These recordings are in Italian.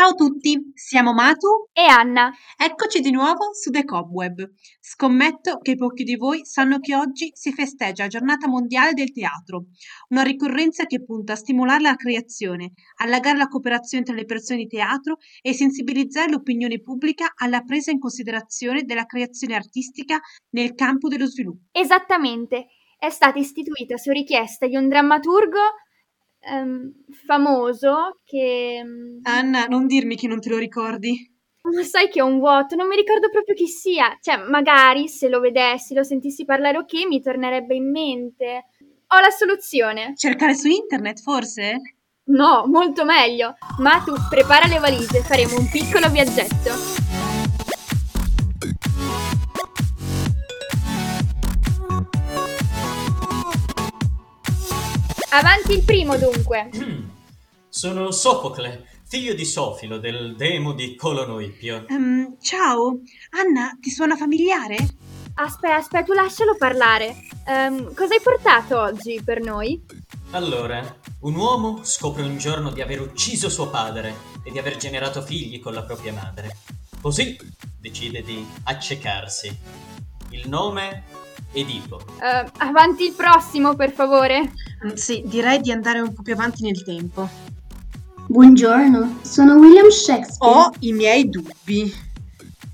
Ciao a tutti, siamo Matu e Anna. Eccoci di nuovo su The Cobweb. Scommetto che pochi di voi sanno che oggi si festeggia la giornata mondiale del teatro, una ricorrenza che punta a stimolare la creazione, allargare la cooperazione tra le persone di teatro e sensibilizzare l'opinione pubblica alla presa in considerazione della creazione artistica nel campo dello sviluppo. Esattamente, è stata istituita su richiesta di un drammaturgo ehm, famoso che... Mm, Anna, non dirmi che non te lo ricordi. Ma sai che ho un vuoto, non mi ricordo proprio chi sia. Cioè, magari se lo vedessi, lo sentissi parlare ok, mi tornerebbe in mente. Ho la soluzione. Cercare su internet, forse? No, molto meglio. Ma tu prepara le valigie, faremo un piccolo viaggetto. Avanti il primo dunque. Sono Sofocle, figlio di Sofilo, del demo di Colonoipio. Um, ciao, Anna, ti suona familiare? Aspetta, aspetta, tu lascialo parlare. Um, cosa hai portato oggi per noi? Allora, un uomo scopre un giorno di aver ucciso suo padre e di aver generato figli con la propria madre. Così decide di accecarsi. Il nome Edipo. Uh, avanti il prossimo, per favore. Mm, sì, direi di andare un po' più avanti nel tempo. Buongiorno, sono William Shakespeare. Ho i miei dubbi.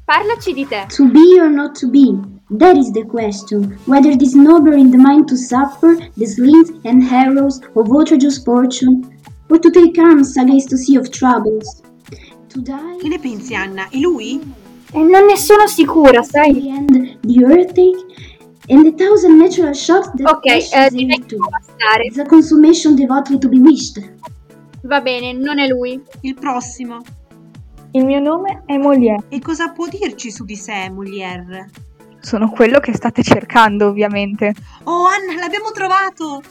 Parlaci di te. To be or not to be? That is the question. Whether it is noble in the mind to suffer the slings and arrows of outrageous fortune, or to take arms against a sea of troubles. To die. Che ne pensi, Anna? E lui? E non ne sono sicura, sai? The earthquake and the thousand natural shocks that Ok, eh, direi che può bastare. The consummation devotedly to be wished. Va bene, non è lui. Il prossimo. Il mio nome è Molière. E cosa può dirci su di sé, Molière? Sono quello che state cercando, ovviamente. Oh, Anna, l'abbiamo trovato!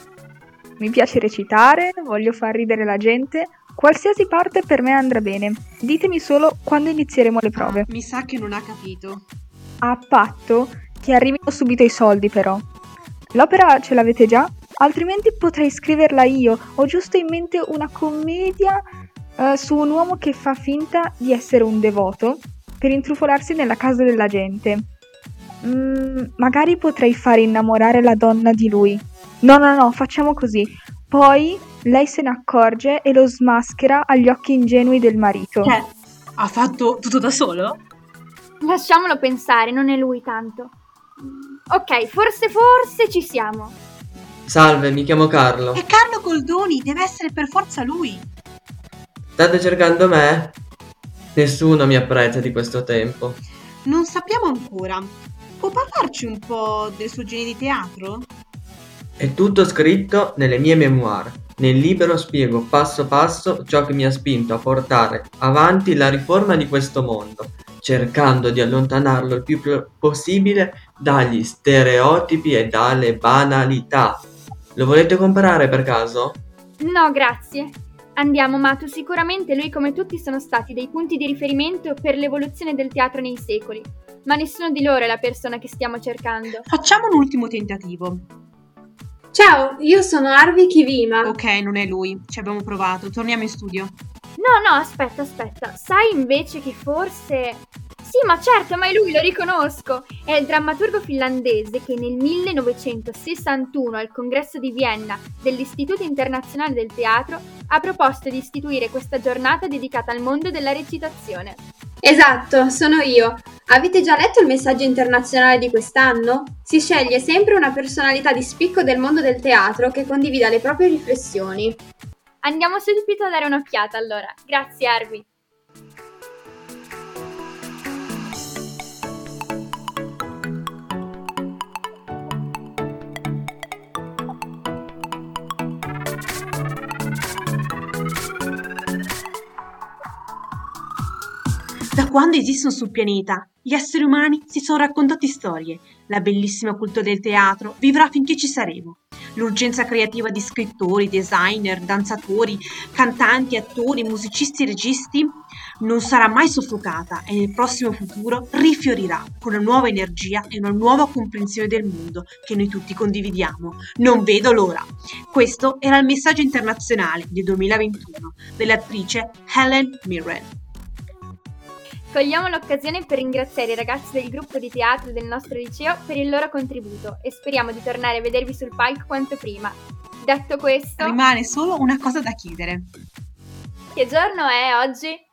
Mi piace recitare, voglio far ridere la gente. Qualsiasi parte per me andrà bene. Ditemi solo quando inizieremo le prove. Mi sa che non ha capito. A patto che arrivino subito i soldi però. L'opera ce l'avete già? Altrimenti potrei scriverla io. Ho giusto in mente una commedia uh, su un uomo che fa finta di essere un devoto per intrufolarsi nella casa della gente. Mm, magari potrei fare innamorare la donna di lui. No, no, no, facciamo così. Poi lei se ne accorge e lo smaschera agli occhi ingenui del marito. Che? Ha fatto tutto da solo? Lasciamolo pensare, non è lui tanto. Ok, forse, forse ci siamo. Salve, mi chiamo Carlo. È Carlo Goldoni, deve essere per forza lui. State cercando me? Nessuno mi apprezza di questo tempo. Non sappiamo ancora. Può parlarci un po' del suo genio di teatro? È tutto scritto nelle mie memoir. Nel libro spiego passo passo ciò che mi ha spinto a portare avanti la riforma di questo mondo cercando di allontanarlo il più possibile dagli stereotipi e dalle banalità. Lo volete comprare per caso? No, grazie. Andiamo, Matu. Sicuramente lui come tutti sono stati dei punti di riferimento per l'evoluzione del teatro nei secoli, ma nessuno di loro è la persona che stiamo cercando. Facciamo un ultimo tentativo. Ciao, io sono Arvi Kivima. Ok, non è lui, ci abbiamo provato. Torniamo in studio. No, no, aspetta, aspetta. Sai invece che forse... Sì, ma certo, ma è lui, lo riconosco. È il drammaturgo finlandese che nel 1961 al congresso di Vienna dell'Istituto Internazionale del Teatro ha proposto di istituire questa giornata dedicata al mondo della recitazione. Esatto, sono io. Avete già letto il messaggio internazionale di quest'anno? Si sceglie sempre una personalità di spicco del mondo del teatro che condivida le proprie riflessioni. Andiamo subito a dare un'occhiata allora. Grazie Arvi. Quando esistono sul pianeta, gli esseri umani si sono raccontati storie. La bellissima cultura del teatro vivrà finché ci saremo. L'urgenza creativa di scrittori, designer, danzatori, cantanti, attori, musicisti e registi non sarà mai soffocata e nel prossimo futuro rifiorirà con una nuova energia e una nuova comprensione del mondo che noi tutti condividiamo. Non vedo l'ora. Questo era il messaggio internazionale del 2021 dell'attrice Helen Mirren. Cogliamo l'occasione per ringraziare i ragazzi del gruppo di teatro del nostro liceo per il loro contributo e speriamo di tornare a vedervi sul palco quanto prima. Detto questo, Rimane solo una cosa da chiedere. che giorno è oggi?